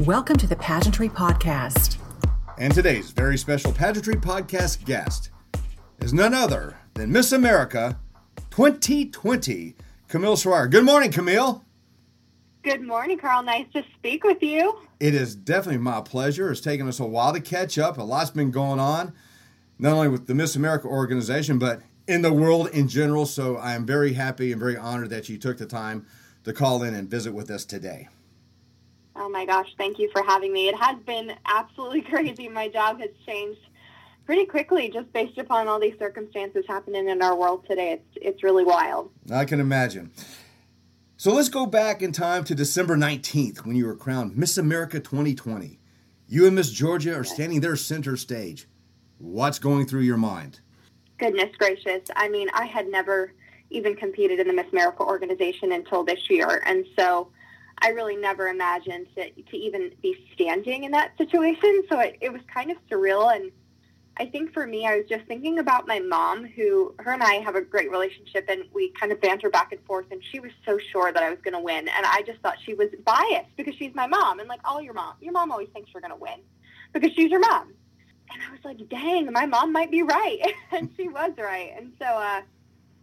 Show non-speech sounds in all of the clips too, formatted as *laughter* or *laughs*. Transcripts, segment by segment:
Welcome to the Pageantry Podcast. And today's very special Pageantry Podcast guest is none other than Miss America 2020, Camille Schrier. Good morning, Camille. Good morning, Carl. Nice to speak with you. It is definitely my pleasure. It's taken us a while to catch up. A lot's been going on, not only with the Miss America organization, but in the world in general. So I am very happy and very honored that you took the time to call in and visit with us today. Oh my gosh, thank you for having me. It has been absolutely *laughs* crazy. My job has changed pretty quickly just based upon all these circumstances happening in our world today. It's it's really wild. I can imagine. So let's go back in time to December 19th when you were crowned Miss America 2020. You and Miss Georgia are standing there center stage. What's going through your mind? Goodness gracious. I mean, I had never even competed in the Miss America organization until this year. And so I really never imagined to, to even be standing in that situation. So it, it was kind of surreal. And I think for me, I was just thinking about my mom, who her and I have a great relationship, and we kind of banter back and forth. And she was so sure that I was going to win, and I just thought she was biased because she's my mom, and like all your mom, your mom always thinks you're going to win because she's your mom. And I was like, dang, my mom might be right, *laughs* and she was right. And so uh,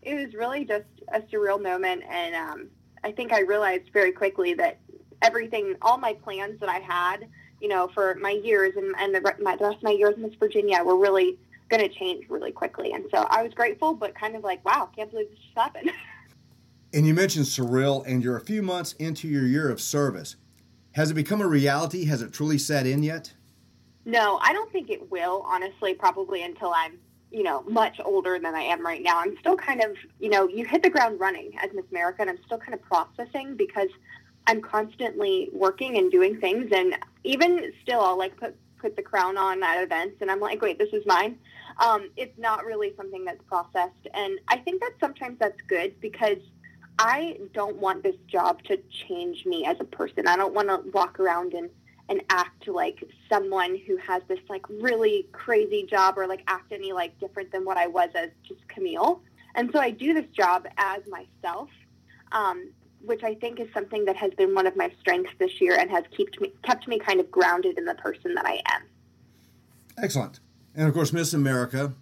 it was really just a surreal moment, and um, I think I realized very quickly that everything, all my plans that I had, you know, for my years and, and the, my, the rest of my years in Miss Virginia were really going to change really quickly. And so I was grateful, but kind of like, wow, can't believe this just happened. *laughs* And you mentioned surreal, and you're a few months into your year of service. Has it become a reality? Has it truly set in yet? No, I don't think it will, honestly, probably until I'm you know, much older than I am right now. I'm still kind of, you know, you hit the ground running as Miss America, and I'm still kind of processing because I'm constantly working and doing things. And even still, I'll like put put the crown on at events, and I'm like, wait, this is mine. Um, it's not really something that's processed, and I think that sometimes that's good because I don't want this job to change me as a person. I don't want to walk around and and act like someone who has this like really crazy job or like act any like different than what I was as just Camille. And so I do this job as myself, um, which I think is something that has been one of my strengths this year and has kept me kept me kind of grounded in the person that I am. Excellent. And of course, Miss America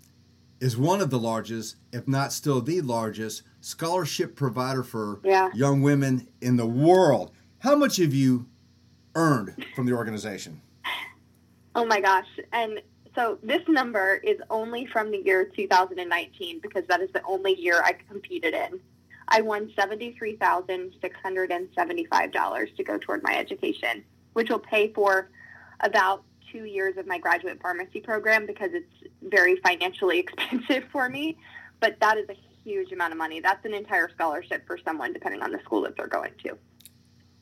is one of the largest, if not still the largest, scholarship provider for yeah. young women in the world. How much have you earned from the organization? Oh my gosh. And so this number is only from the year 2019 because that is the only year I competed in. I won $73,675 to go toward my education, which will pay for about two years of my graduate pharmacy program because it's very financially *laughs* expensive for me. But that is a huge amount of money. That's an entire scholarship for someone, depending on the school that they're going to.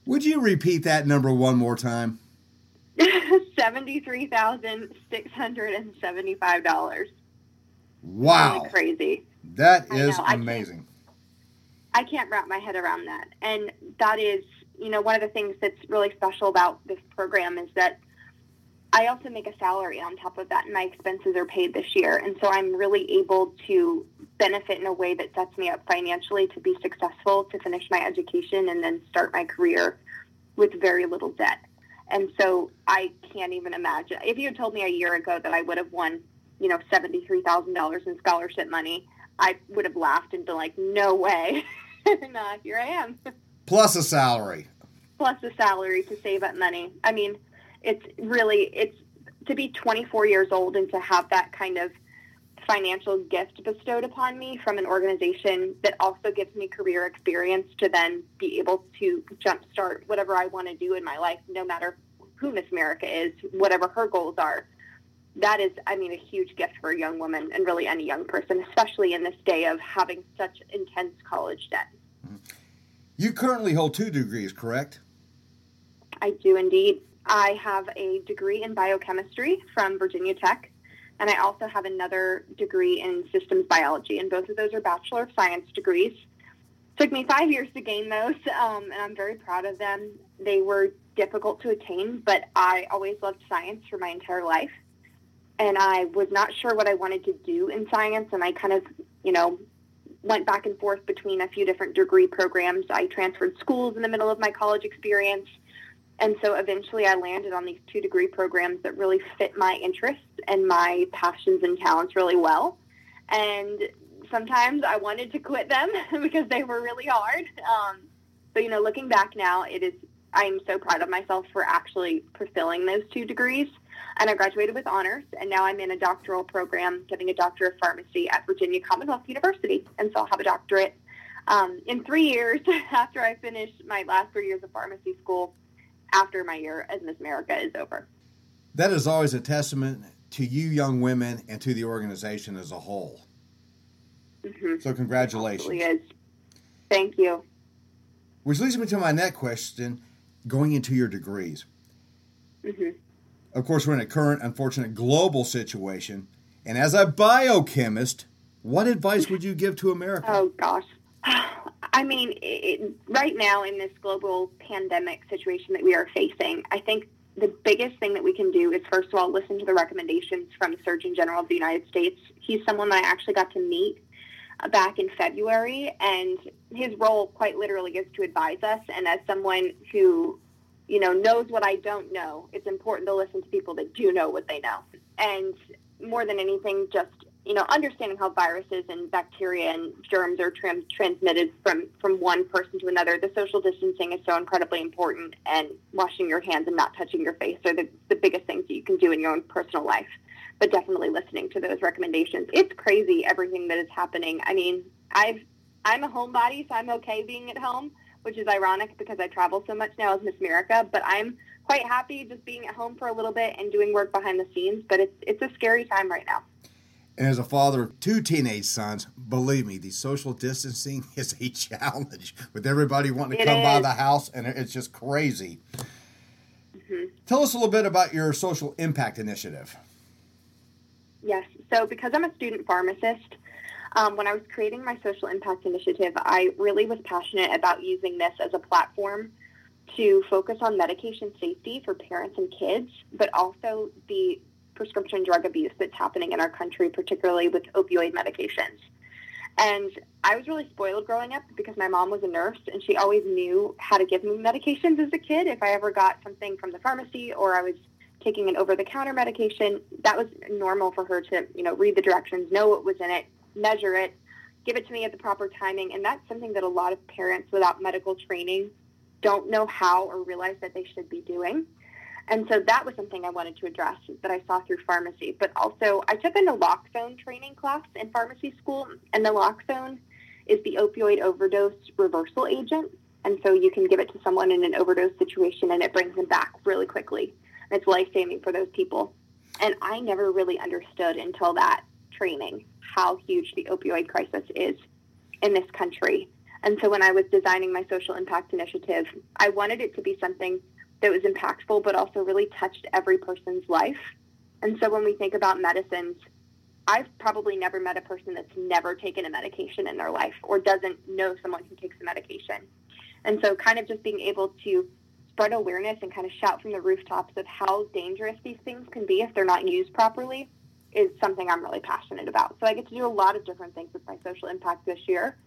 Would you repeat that number one more time? *laughs* Seventy-three thousand six hundred and seventy-five dollars. Wow, really crazy. That is amazing. I can't, I can't wrap my head around that, and that is, you know, one of the things that's really special about this program is that I also make a salary on top of that, and my expenses are paid this year, and so I'm really able to benefit in a way that sets me up financially to be successful, to finish my education, and then start my career with very little debt. And so I can't even imagine. If you had told me a year ago that I would have won, you know, $73,000 in scholarship money, I would have laughed and been like, no way. *laughs* nah, here I am. Plus a salary. Plus a salary to save up money. I mean, it's really, it's to be 24 years old and to have that kind of financial gift bestowed upon me from an organization that also gives me career experience to then be able to jumpstart whatever I want to do in my life, no matter who Miss America is, whatever her goals are. That is, I mean, a huge gift for a young woman and really any young person, especially in this day of having such intense college debt. Mm-hmm. You currently hold two degrees, correct? I do indeed. I have a degree in biochemistry from Virginia Tech and I also have another degree in systems biology, and both of those are Bachelor of Science degrees. Took me five years to gain those, *laughs* um, and I'm very proud of them. They were difficult to attain, but I always loved science for my entire life. And I was not sure what I wanted to do in science, and I kind of, you know, went back and forth between a few different degree programs. I transferred schools in the middle of my college experience And so eventually I landed on these two degree programs that really fit my interests and my passions and talents really well. And sometimes I wanted to quit them *laughs* because they were really hard. Um, but, you know, looking back now, it is, I am so proud of myself for actually fulfilling those two degrees. And I graduated with honors, and now I'm in a doctoral program getting a doctor of pharmacy at Virginia Commonwealth University. And so I'll have a doctorate um, in three years *laughs* after I finish my last three years of pharmacy school after my year as Miss America is over. That is always a testament to you young women and to the organization as a whole. Mm-hmm. So congratulations. Thank you. Which leads me to my next question, going into your degrees. Mm-hmm. Of course, we're in a current, unfortunate global situation. And as a biochemist, what advice would you give to America? Oh, gosh. *sighs* I mean, it, right now in this global pandemic situation that we are facing, I think the biggest thing that we can do is, first of all, listen to the recommendations from the Surgeon General of the United States. He's someone that I actually got to meet uh, back in February, and his role, quite literally, is to advise us. And as someone who, you know, knows what I don't know, it's important to listen to people that do know what they know. And more than anything, just you know, understanding how viruses and bacteria and germs are trans- transmitted from, from one person to another, the social distancing is so incredibly important, and washing your hands and not touching your face are the, the biggest things that you can do in your own personal life. But definitely listening to those recommendations. It's crazy everything that is happening. I mean, I've I'm a homebody, so I'm okay being at home, which is ironic because I travel so much now as Miss America. But I'm quite happy just being at home for a little bit and doing work behind the scenes. But it's it's a scary time right now. And as a father of two teenage sons, believe me, the social distancing *laughs* is a challenge with everybody wanting to it come is. by the house, and it's just crazy. Mm-hmm. Tell us a little bit about your social impact initiative. Yes. So, because I'm a student pharmacist, um, when I was creating my social impact initiative, I really was passionate about using this as a platform to focus on medication safety for parents and kids, but also the prescription drug abuse that's happening in our country, particularly with opioid medications. And I was really spoiled growing up because my mom was a nurse and she always knew how to give me medications as a kid. If I ever got something from the pharmacy or I was taking an over-the-counter medication, that was normal for her to, you know, read the directions, know what was in it, measure it, give it to me at the proper timing. And that's something that a lot of parents without medical training don't know how or realize that they should be doing. And so that was something I wanted to address that I saw through pharmacy. But also, I took a naloxone training class in pharmacy school, and naloxone is the opioid overdose reversal agent. And so you can give it to someone in an overdose situation, and it brings them back really quickly. And it's life saving for those people. And I never really understood until that training how huge the opioid crisis is in this country. And so when I was designing my social impact initiative, I wanted it to be something that was impactful, but also really touched every person's life. And so when we think about medicines, I've probably never met a person that's never taken a medication in their life or doesn't know someone who takes a medication. And so kind of just being able to spread awareness and kind of shout from the rooftops of how dangerous these things can be if they're not used properly is something I'm really passionate about. So I get to do a lot of different things with my social impact this year.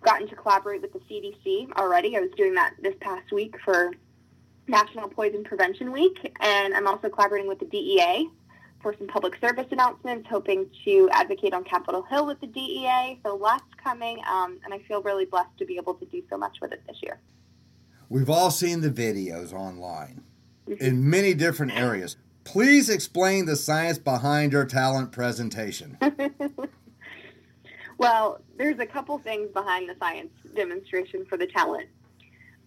Gotten to collaborate with the CDC already. I was doing that this past week for National Poison Prevention Week, and I'm also collaborating with the DEA for some public service announcements, hoping to advocate on Capitol Hill with the DEA. So lots coming, um, and I feel really blessed to be able to do so much with it this year. We've all seen the videos online mm-hmm. in many different areas. Please explain the science behind your talent presentation. *laughs* well, there's a couple things behind the science demonstration for the talent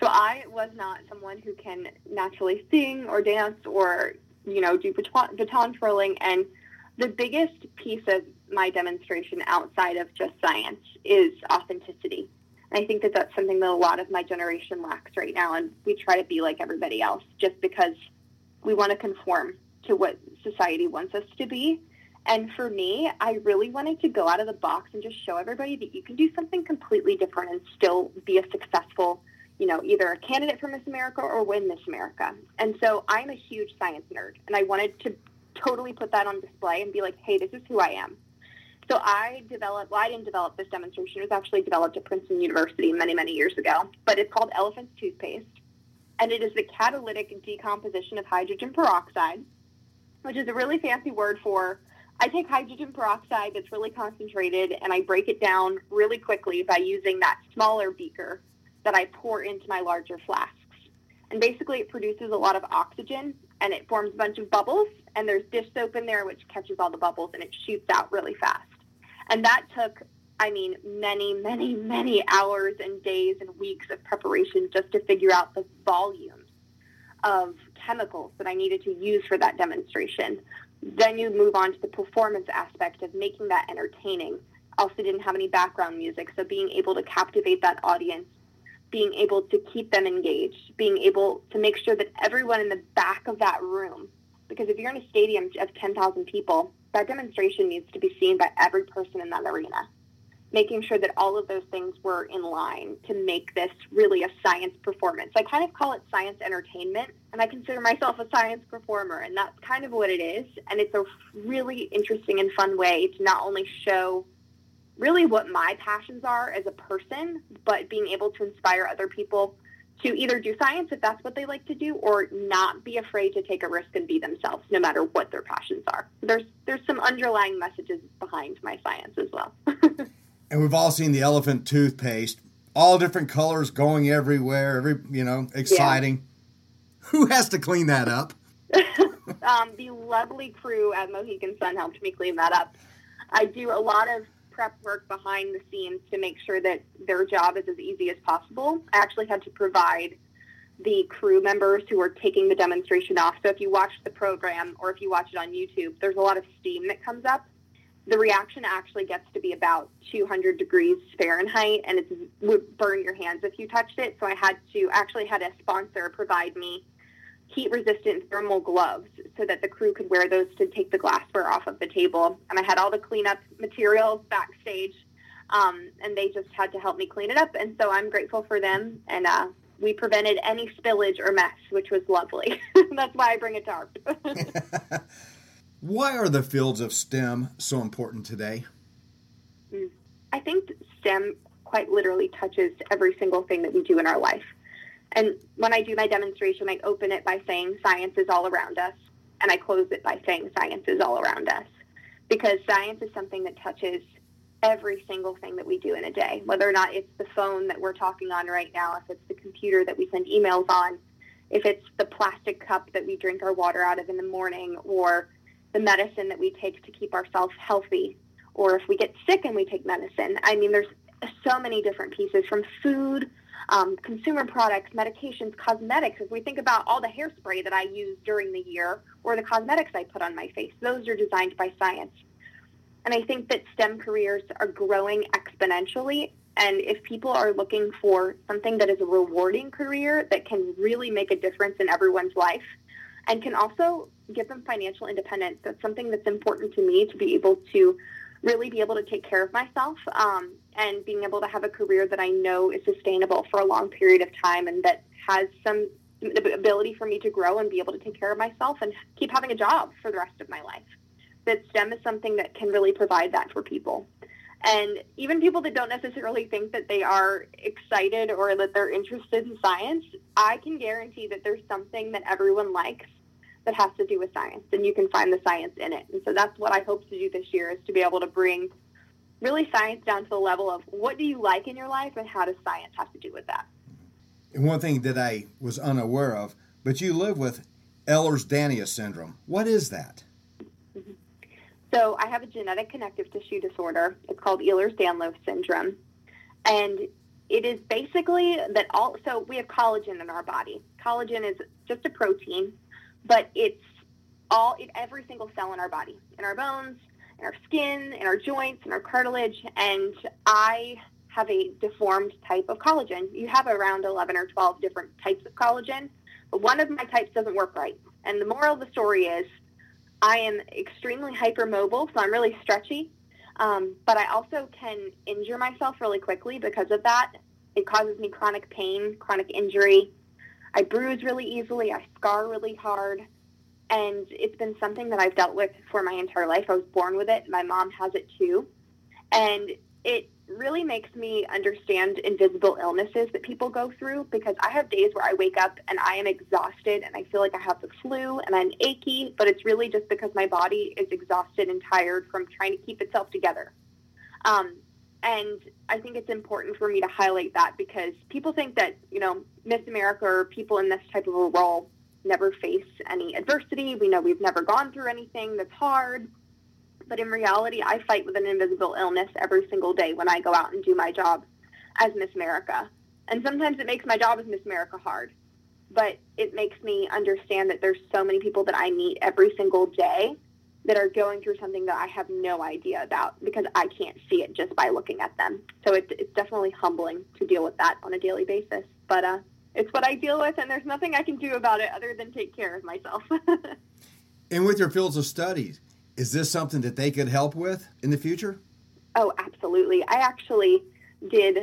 so I was not someone who can naturally sing or dance or, you know, do baton, baton twirling. And the biggest piece of my demonstration outside of just science is authenticity. And I think that that's something that a lot of my generation lacks right now. And we try to be like everybody else just because we want to conform to what society wants us to be. And for me, I really wanted to go out of the box and just show everybody that you can do something completely different and still be a successful you know, either a candidate for Miss America or win Miss America. And so I'm a huge science nerd, and I wanted to totally put that on display and be like, hey, this is who I am. So I developed, well, I didn't develop this demonstration. It was actually developed at Princeton University many, many years ago, but it's called Elephant's Toothpaste. and it is the catalytic decomposition of hydrogen peroxide, which is a really fancy word for I take hydrogen peroxide that's really concentrated and I break it down really quickly by using that smaller beaker that I pour into my larger flasks. And basically, it produces a lot of oxygen and it forms a bunch of bubbles. And there's dish soap in there, which catches all the bubbles and it shoots out really fast. And that took, I mean, many, many, many hours and days and weeks of preparation just to figure out the volumes of chemicals that I needed to use for that demonstration. Then you move on to the performance aspect of making that entertaining. Also, didn't have any background music, so being able to captivate that audience, being able to keep them engaged, being able to make sure that everyone in the back of that room, because if you're in a stadium of 10,000 people, that demonstration needs to be seen by every person in that arena making sure that all of those things were in line to make this really a science performance. I kind of call it science entertainment, and I consider myself a science performer, and that's kind of what it is. And it's a really interesting and fun way to not only show really what my passions are as a person, but being able to inspire other people to either do science if that's what they like to do or not be afraid to take a risk and be themselves no matter what their passions are. There's there's some underlying messages behind my science as well. *laughs* and we've all seen the elephant toothpaste, all different colors going everywhere, every you know, exciting. Yeah. Who has to clean that up? *laughs* *laughs* um, the lovely crew at Mohegan Sun helped me clean that up. I do a lot of prep work behind the scenes to make sure that their job is as easy as possible. I actually had to provide the crew members who are taking the demonstration off. So if you watch the program or if you watch it on YouTube, there's a lot of steam that comes up the reaction actually gets to be about 200 degrees Fahrenheit, and it would burn your hands if you touched it. So I had to actually had a sponsor provide me heat resistant thermal gloves so that the crew could wear those to take the glassware off of the table. And I had all the cleanup materials backstage, um, and they just had to help me clean it up. And so I'm grateful for them. And uh, we prevented any spillage or mess, which was lovely. *laughs* That's why I bring it to ARP. Why are the fields of STEM so important today? I think STEM quite literally touches every single thing that we do in our life. And when I do my demonstration, I open it by saying science is all around us, and I close it by saying science is all around us. Because science is something that touches every single thing that we do in a day, whether or not it's the phone that we're talking on right now, if it's the computer that we send emails on, if it's the plastic cup that we drink our water out of in the morning, or the medicine that we take to keep ourselves healthy, or if we get sick and we take medicine. I mean, there's so many different pieces from food, um, consumer products, medications, cosmetics. If we think about all the hairspray that I use during the year or the cosmetics I put on my face, those are designed by science. And I think that STEM careers are growing exponentially. And if people are looking for something that is a rewarding career that can really make a difference in everyone's life, and can also give them financial independence. That's something that's important to me to be able to really be able to take care of myself um, and being able to have a career that I know is sustainable for a long period of time and that has some ability for me to grow and be able to take care of myself and keep having a job for the rest of my life. That STEM is something that can really provide that for people. And even people that don't necessarily think that they are excited or that they're interested in science, I can guarantee that there's something that everyone likes that has to do with science, and you can find the science in it. And so that's what I hope to do this year is to be able to bring really science down to the level of what do you like in your life and how does science have to do with that. And one thing that I was unaware of, but you live with Ehlers-Danlos syndrome. What is that? Mm-hmm. So I have a genetic connective tissue disorder. It's called Ehlers-Danlos syndrome. And it is basically that all so we have collagen in our body. Collagen is just a protein but it's all in every single cell in our body, in our bones, in our skin, in our joints, in our cartilage, and I have a deformed type of collagen. You have around 11 or 12 different types of collagen, but one of my types doesn't work right. And the moral of the story is I am extremely hypermobile, so I'm really stretchy, um, but I also can injure myself really quickly because of that. It causes me chronic pain, chronic injury, I bruise really easily. I scar really hard. And it's been something that I've dealt with for my entire life. I was born with it. My mom has it too. And it really makes me understand invisible illnesses that people go through because I have days where I wake up and I am exhausted and I feel like I have the flu and I'm achy, but it's really just because my body is exhausted and tired from trying to keep itself together. Um, and I think it's important for me to highlight that because people think that, you know, Miss America or people in this type of a role never face any adversity. We know we've never gone through anything that's hard. But in reality, I fight with an invisible illness every single day when I go out and do my job as Miss America. And sometimes it makes my job as Miss America hard. But it makes me understand that there's so many people that I meet every single day that are going through something that I have no idea about because I can't see it just by looking at them. So it's, it's definitely humbling to deal with that on a daily basis. But uh, it's what I deal with, and there's nothing I can do about it other than take care of myself. *laughs* and with your fields of studies, is this something that they could help with in the future? Oh, absolutely. I actually did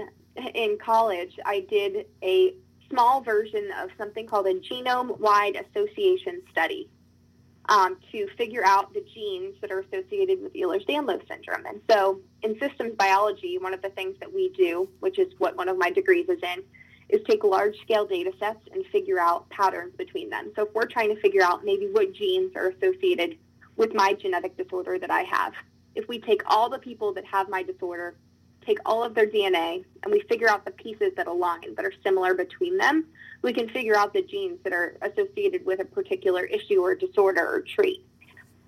in college, I did a small version of something called a genome wide association study um, to figure out the genes that are associated with Ehlers-Danlos syndrome. And so, in systems biology, one of the things that we do, which is what one of my degrees is in, is take large scale data sets and figure out patterns between them. So, if we're trying to figure out maybe what genes are associated with my genetic disorder that I have. If we take all the people that have my disorder, take all of their DNA, and we figure out the pieces that align, that are similar between them, we can figure out the genes that are associated with a particular issue or disorder or trait.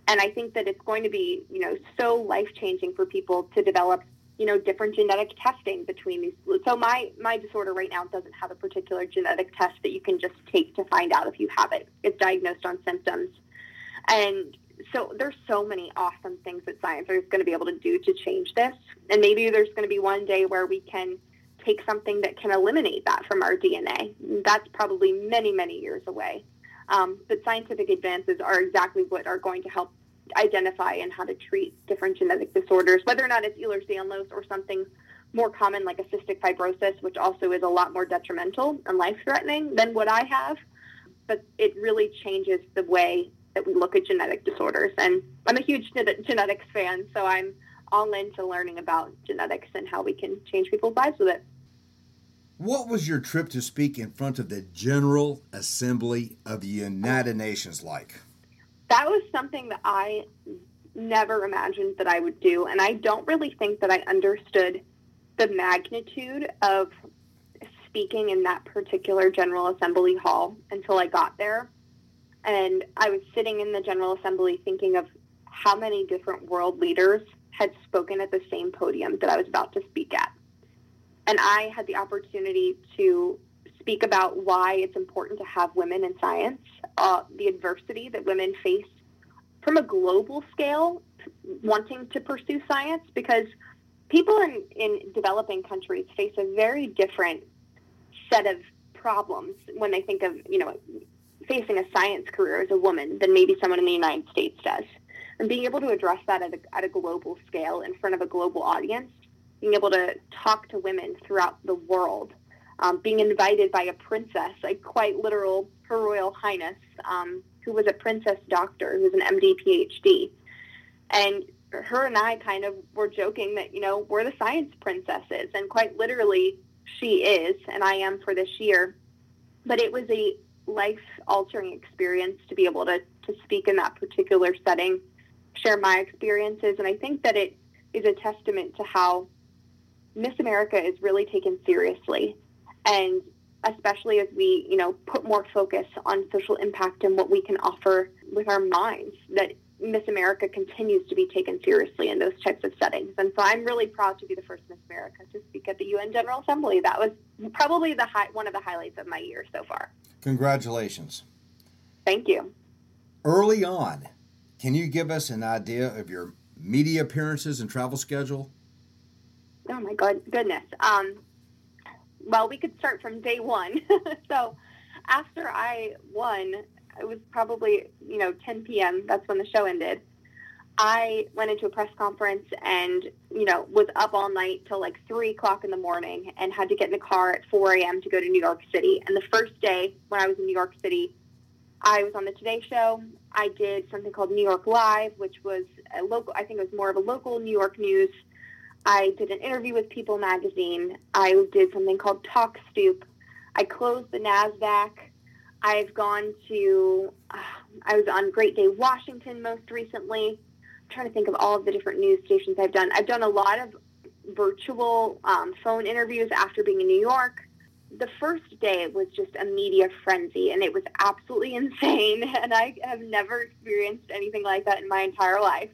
And I think that it's going to be, you know, so life changing for people to develop, you know, different genetic testing between these. So my my disorder right now doesn't have a particular genetic test that you can just take to find out if you have it. It's diagnosed on symptoms. And so there's so many awesome things that science is going to be able to do to change this. And maybe there's going to be one day where we can take something that can eliminate that from our DNA. That's probably many, many years away. Um, but scientific advances are exactly what are going to help identify and how to treat different genetic disorders, whether or not it's Ehlers-Danlos or something more common like a cystic fibrosis, which also is a lot more detrimental and life-threatening than what I have. But it really changes the way that we look at genetic disorders. And I'm a huge genetics fan, so I'm all into learning about genetics and how we can change people's lives with it. What was your trip to speak in front of the General Assembly of the United Nations like? That was something that I never imagined that I would do. And I don't really think that I understood the magnitude of speaking in that particular General Assembly hall until I got there. And I was sitting in the General Assembly thinking of how many different world leaders had spoken at the same podium that I was about to speak at. And I had the opportunity to speak about why it's important to have women in science, uh, the adversity that women face from a global scale wanting to pursue science, because people in, in developing countries face a very different set of problems when they think of, you know, facing a science career as a woman than maybe someone in the United States does. And being able to address that at a, at a global scale in front of a global audience, being able to talk to women throughout the world, um, being invited by a princess, like quite literal Her Royal Highness, um, who was a princess doctor, who was an MD PhD. And her and I kind of were joking that, you know, we're the science princesses. And quite literally, she is, and I am for this year. But it was a life altering experience to be able to, to speak in that particular setting, share my experiences. And I think that it is a testament to how Miss America is really taken seriously. And especially as we, you know, put more focus on social impact and what we can offer with our minds, that Miss America continues to be taken seriously in those types of settings. And so I'm really proud to be the first Miss America to speak at the UN General Assembly. That was probably the high, one of the highlights of my year so far. Congratulations. Thank you. Early on, can you give us an idea of your media appearances and travel schedule? Oh my god, goodness. Um, well, we could start from day one. *laughs* so after I won, it was probably you know 10 p.m. That's when the show ended. I went into a press conference and, you know, was up all night till like 3 o'clock in the morning and had to get in the car at 4 a.m. to go to New York City. And the first day when I was in New York City, I was on the Today Show. I did something called New York Live, which was a local, I think it was more of a local New York news I did an interview with People Magazine. I did something called Talk Stoop. I closed the NASDAQ. I've gone to, uh, I was on Great Day Washington most recently. I'm trying to think of all of the different news stations I've done. I've done a lot of virtual um, phone interviews after being in New York. The first day was just a media frenzy, and it was absolutely *laughs* insane. And I have never experienced anything like that in my entire life.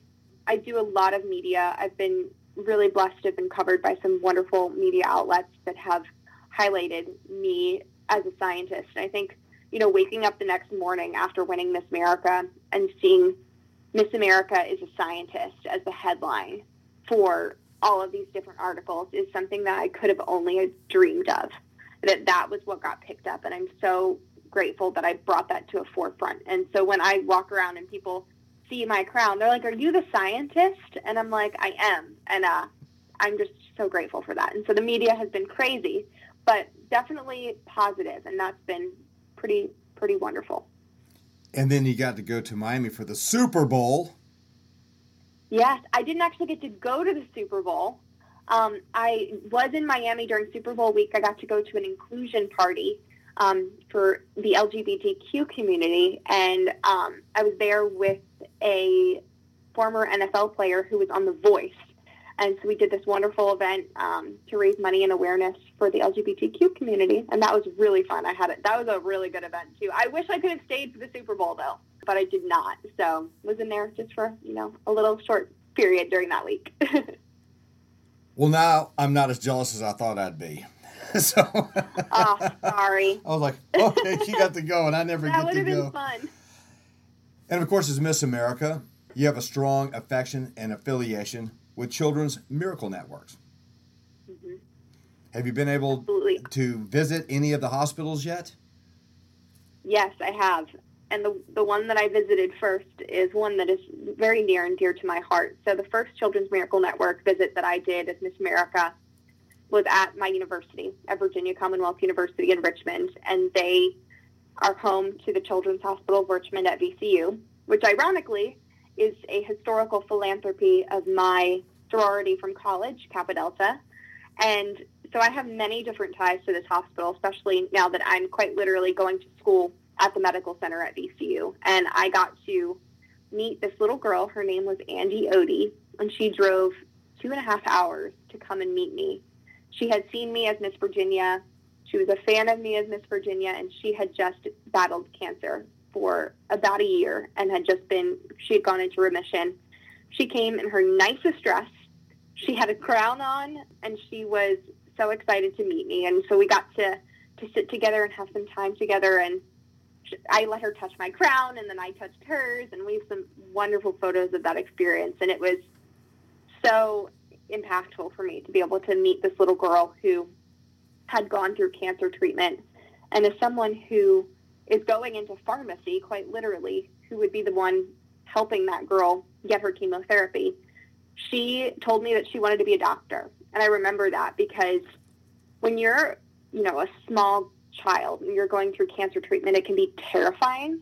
I do a lot of media. I've been really blessed to have been covered by some wonderful media outlets that have highlighted me as a scientist. And I think, you know, waking up the next morning after winning Miss America and seeing Miss America is a scientist as the headline for all of these different articles is something that I could have only dreamed of. That that was what got picked up, and I'm so grateful that I brought that to a forefront. And so when I walk around and people see my crown, they're like, "Are you the scientist?" And I'm like, "I am," and uh, I'm just so grateful for that. And so the media has been crazy, but definitely positive, and that's been pretty pretty wonderful. And then you got to go to Miami for the Super Bowl. Yes, I didn't actually get to go to the Super Bowl. Um, I was in Miami during Super Bowl week. I got to go to an inclusion party um, for the LGBTQ community, and um, I was there with a former NFL player who was on The Voice. And so we did this wonderful event um, to raise money and awareness for the LGBTQ community, and that was really fun. I had it. That was a really good event too. I wish I could have stayed for the Super Bowl though but I did not. So was in there just for you know a little short period during that week. *laughs* well, now I'm not as jealous as I thought I'd be. *laughs* so. oh, sorry. *laughs* I was like, okay, she got to go, and I never that get to go. That would have been fun. And of course, as Miss America, you have a strong affection and affiliation with Children's Miracle Networks. Mm-hmm. Have you been able Absolutely. to visit any of the hospitals yet? Yes, I have and the, the one that I visited first is one that is very near and dear to my heart. So the first Children's Miracle Network visit that I did as Miss America was at my university, at Virginia Commonwealth University in Richmond, and they are home to the Children's Hospital of Richmond at VCU, which ironically is a historical philanthropy of my sorority from college, Kappa Delta. And so I have many different ties to this hospital, especially now that I'm quite literally going to school at the medical center at VCU. And I got to meet this little girl. Her name was Andy Odie, and she drove two and a half hours to come and meet me. She had seen me as Miss Virginia. She was a fan of me as Miss Virginia, and she had just battled cancer for about a year and had just been, she had gone into remission. She came in her nicest dress. She had a crown on, and she was so excited to meet me. And so we got to, to sit together and have some time together. And I let her touch my crown and then I touched hers and we have some wonderful photos of that experience and it was so impactful for me to be able to meet this little girl who had gone through cancer treatment and as someone who is going into pharmacy quite literally who would be the one helping that girl get her chemotherapy she told me that she wanted to be a doctor and I remember that because when you're you know a small child and you're going through cancer treatment, it can be terrifying.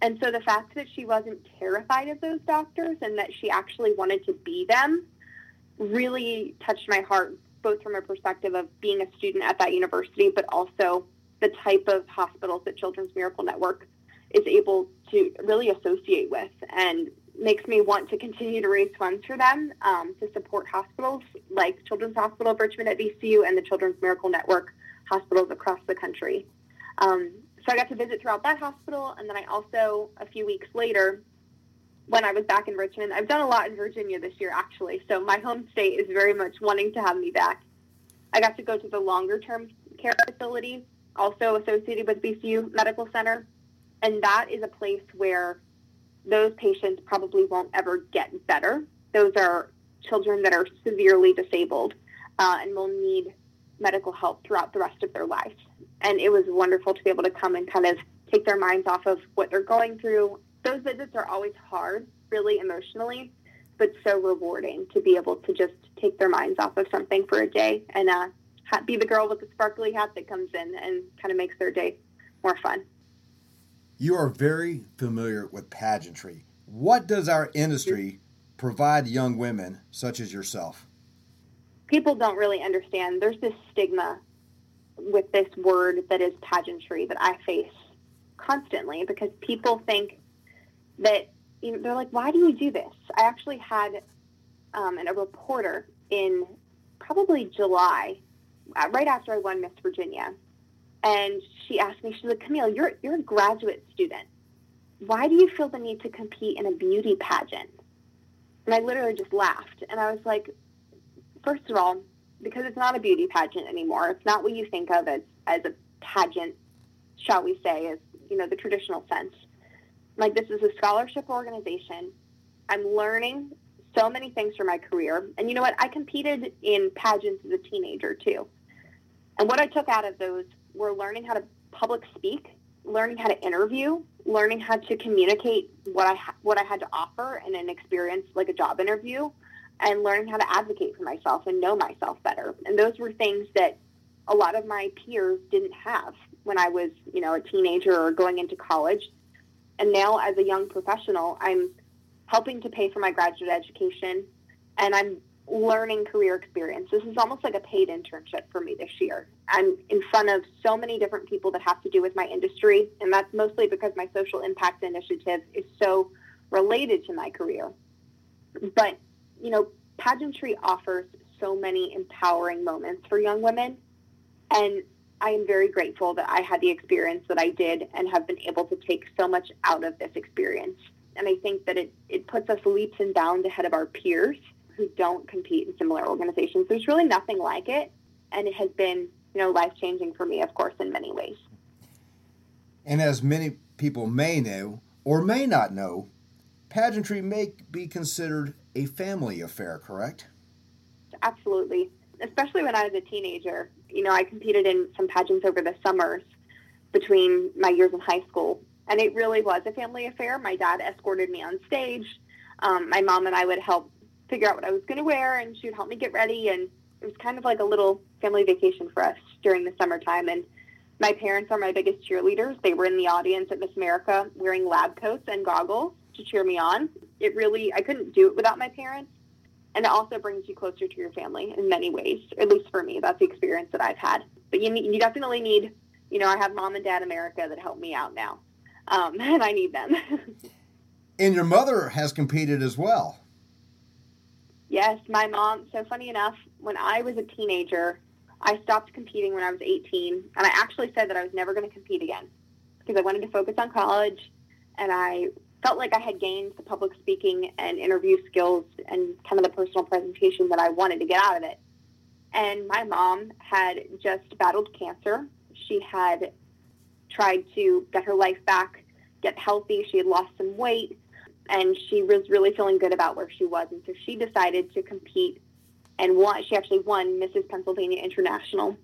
And so the fact that she wasn't terrified of those doctors and that she actually wanted to be them really touched my heart, both from a perspective of being a student at that university, but also the type of hospitals that Children's Miracle Network is able to really associate with and makes me want to continue to raise funds for them um, to support hospitals like Children's Hospital of Richmond at VCU and the Children's Miracle Network hospitals across the country. Um, so I got to visit throughout that hospital, and then I also, a few weeks later, when I was back in Richmond, I've done a lot in Virginia this year, actually. So my home state is very much wanting to have me back. I got to go to the longer term care facility, also associated with VCU Medical Center, and that is a place where those patients probably won't ever get better. Those are children that are severely disabled uh, and will need medical help throughout the rest of their life. And it was wonderful to be able to come and kind of take their minds off of what they're going through. Those visits are always hard, really emotionally, but so rewarding to be able to just take their minds off of something for a day and uh, be the girl with the sparkly hat that comes in and kind of makes their day more fun. You are very familiar with pageantry. What does our industry provide young women such as yourself? people don't really understand. There's this stigma with this word that is pageantry that I face constantly because people think that you know, they're like, why do you do this? I actually had um, a reporter in probably July, uh, right after I won Miss Virginia, and she asked me, she's like, Camille, you're you're a graduate student. Why do you feel the need to compete in a beauty pageant? And I literally just laughed, and I was like, first of all, because it's not a beauty pageant anymore. It's not what you think of as as a pageant, shall we say, as you know the traditional sense. Like this is a scholarship organization. I'm learning so many things for my career. And you know what? I competed in pageants as a teenager too. And what I took out of those were learning how to public speak, learning how to interview, learning how to communicate what I what I had to offer in an experience like a job interview, and learning how to advocate for myself and know myself better. And those were things that a lot of my peers didn't have when I was, you know, a teenager or going into college. And now as a young professional, I'm helping to pay for my graduate education and I'm learning career experience. This is almost like a paid internship for me this year. I'm in front of so many different people that have to do with my industry, and that's mostly because my social impact initiative is so related to my career. But you know, pageantry offers so many empowering moments for young women. And I am very grateful that I had the experience that I did and have been able to take so much out of this experience. And I think that it, it puts us leaps and bounds ahead of our peers who don't compete in similar organizations. There's really nothing like it. And it has been, you know, life changing for me, of course, in many ways. And as many people may know or may not know, pageantry may be considered a family affair, correct? Absolutely. Especially when I was a teenager. You know, I competed in some pageants over the summers between my years in high school, and it really was a family affair. My dad escorted me on stage. Um, my mom and I would help figure out what I was going to wear, and she would help me get ready. And it was kind of like a little family vacation for us during the summertime. And my parents are my biggest cheerleaders. They were in the audience at Miss America wearing lab coats and goggles to cheer me on. It really, I couldn't do it without my parents. And it also brings you closer to your family in many ways. At least for me, that's the experience that I've had. But you, need, you definitely need, you know, I have mom and dad America that help me out now. Um, *laughs* and I need them. *laughs* and your mother has competed as well. Yes, my mom. So funny enough, when I was a teenager, I stopped competing when I was 18, and I actually said that I was never going to compete again because I wanted to focus on college, and I felt like I had gained the public speaking and interview skills and kind of the personal presentation that I wanted to get out of it. And my mom had just battled cancer. She had tried to get her life back, get healthy. She had lost some weight, and she was really feeling good about where she was. And so she decided to compete and won. She actually won Mrs. Pennsylvania International.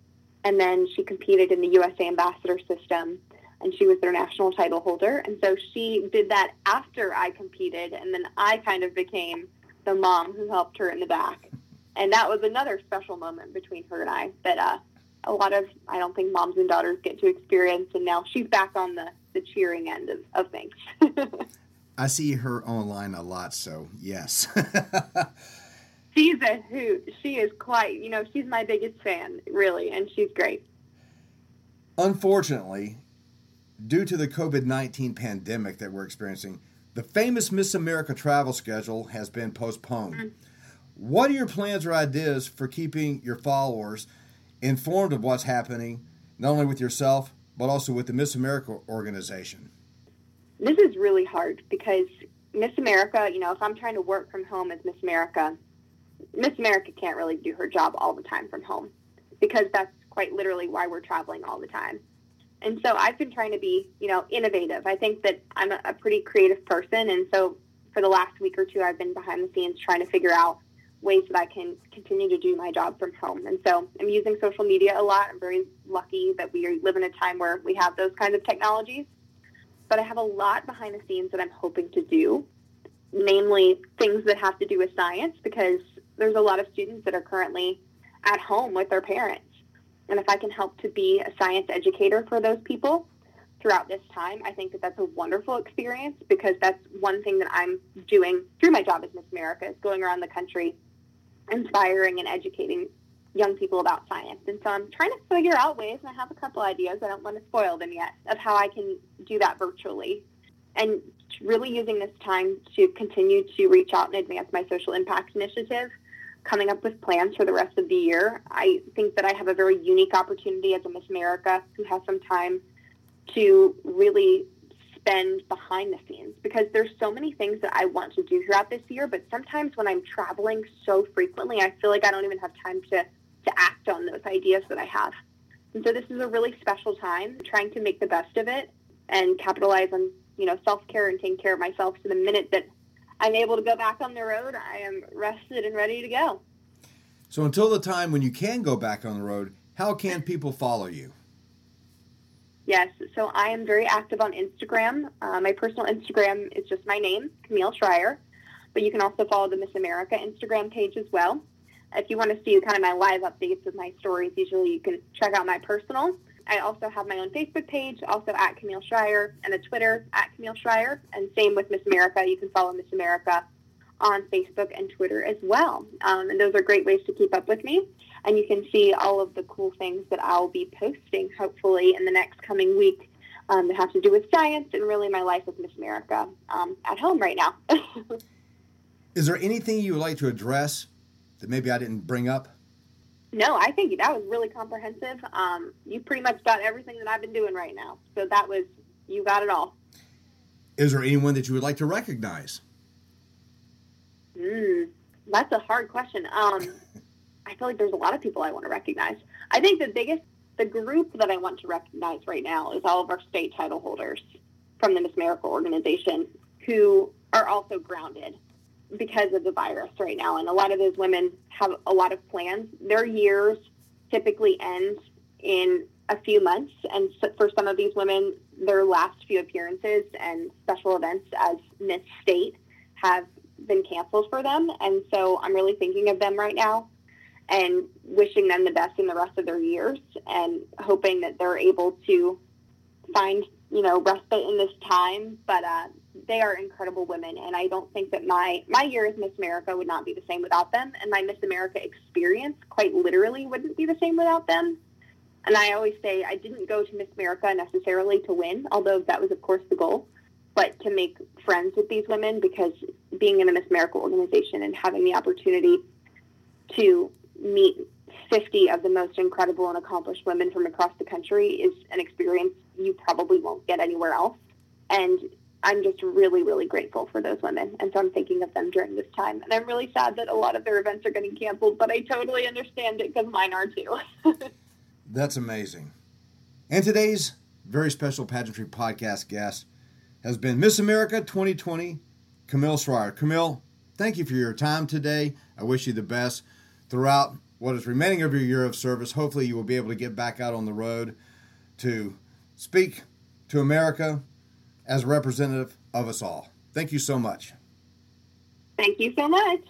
And then she competed in the USA Ambassador System and she was their national title holder. And so she did that after I competed, and then I kind of became the mom who helped her in the back. And that was another special moment between her and I that uh, a lot of, I don't think moms and daughters get to experience. And now she's back on the, the cheering end of, of things. *laughs* I see her online a lot, so yes. *laughs* she's a hoot. She is quite, you know, she's my biggest fan, really, and she's great. Unfortunately, due to the COVID 19 pandemic that we're experiencing, the famous Miss America travel schedule has been postponed. Mm-hmm. What are your plans or ideas for keeping your followers informed of what's happening, not only with yourself, but also with the Miss America organization? This is really hard because Miss America, you know, if I'm trying to work from home as Miss America, Miss America can't really do her job all the time from home because that's quite literally why we're traveling all the time. And so I've been trying to be, you know, innovative. I think that I'm a, pretty creative person. And so for the last week or two, I've been behind the scenes trying to figure out ways that I can continue to do my job from home. And so I'm using social media a lot. I'm very lucky that we live in a time where we have those kinds of technologies. But I have a lot behind the scenes that I'm hoping to do, namely things that have to do with science, because there's a lot of students that are currently at home with their parents and if I can help to be a science educator for those people throughout this time, I think that that's a wonderful experience because that's one thing that I'm doing through my job as Miss America is going around the country inspiring and educating young people about science. And so I'm trying to figure out ways, and I have a couple ideas. I don't want to spoil them yet of how I can do that virtually. And really using this time to continue to reach out and advance my social impact initiative, coming up with plans for the rest of the year. I think that I have a very unique opportunity as a Miss America who has some time to really spend behind the scenes because there's so many things that I want to do throughout this year, but sometimes when I'm traveling so frequently, I feel like I don't even have time to, to act on those ideas that I have. And so this is a really special time, trying to make the best of it and capitalize on, you know, self-care and taking care of myself so the minute that I'm able to go back on the road, I am rested and ready to go. So until the time when you can go back on the road, how can people follow you? Yes, so I am very active on Instagram. Uh, my personal Instagram is just my name, Camille Schrier, but you can also follow the Miss America Instagram page as well. If you want to see kind of my live updates of my stories, usually you can check out my personal. I also have my own Facebook page, also at Camille Schrier, and a Twitter at Camille Schrier. And same with Miss America. You can follow Miss America on Facebook and Twitter as well. Um, and those are great ways to keep up with me and you can see all of the cool things that I'll be posting hopefully in the next coming week um, that have to do with science and really my life with Miss America um, at home right now. *laughs* Is there anything you would like to address that maybe I didn't bring up? No, I think that was really comprehensive. Um, you pretty much got everything that I've been doing right now. So that was, you got it all. Is there anyone that you would like to recognize? Mm, that's a hard question. Um, I feel like there's a lot of people I want to recognize. I think the biggest, the group that I want to recognize right now is all of our state title holders from the Miss America organization who are also grounded because of the virus right now. And a lot of those women have a lot of plans. Their years typically end in a few months. And for some of these women, their last few appearances and special events as Miss State have been canceled for them. And so I'm really thinking of them right now and wishing them the best in the rest of their years and hoping that they're able to find, you know, respite in this time. But uh, they are incredible women, and I don't think that my my year as Miss America would not be the same without them, and my Miss America experience, quite literally, wouldn't be the same without them. And I always say I didn't go to Miss America necessarily to win, although that was of course the goal, but to make friends with these women because being in a Miss America organization and having the opportunity to meet 50 of the most incredible and accomplished women from across the country is an experience you probably won't get anywhere else. And I'm just really, really grateful for those women. And so I'm thinking of them during this time. And I'm really sad that a lot of their events are getting canceled, but I totally understand it because mine are too. *laughs* That's amazing. And today's very special pageantry podcast guest has been Miss America 2020, Camille Schrier. Camille, thank you for your time today. I wish you the best throughout what is remaining of your year of service. Hopefully, you will be able to get back out on the road to speak to America as representative of us all. Thank you so much. Thank you so much.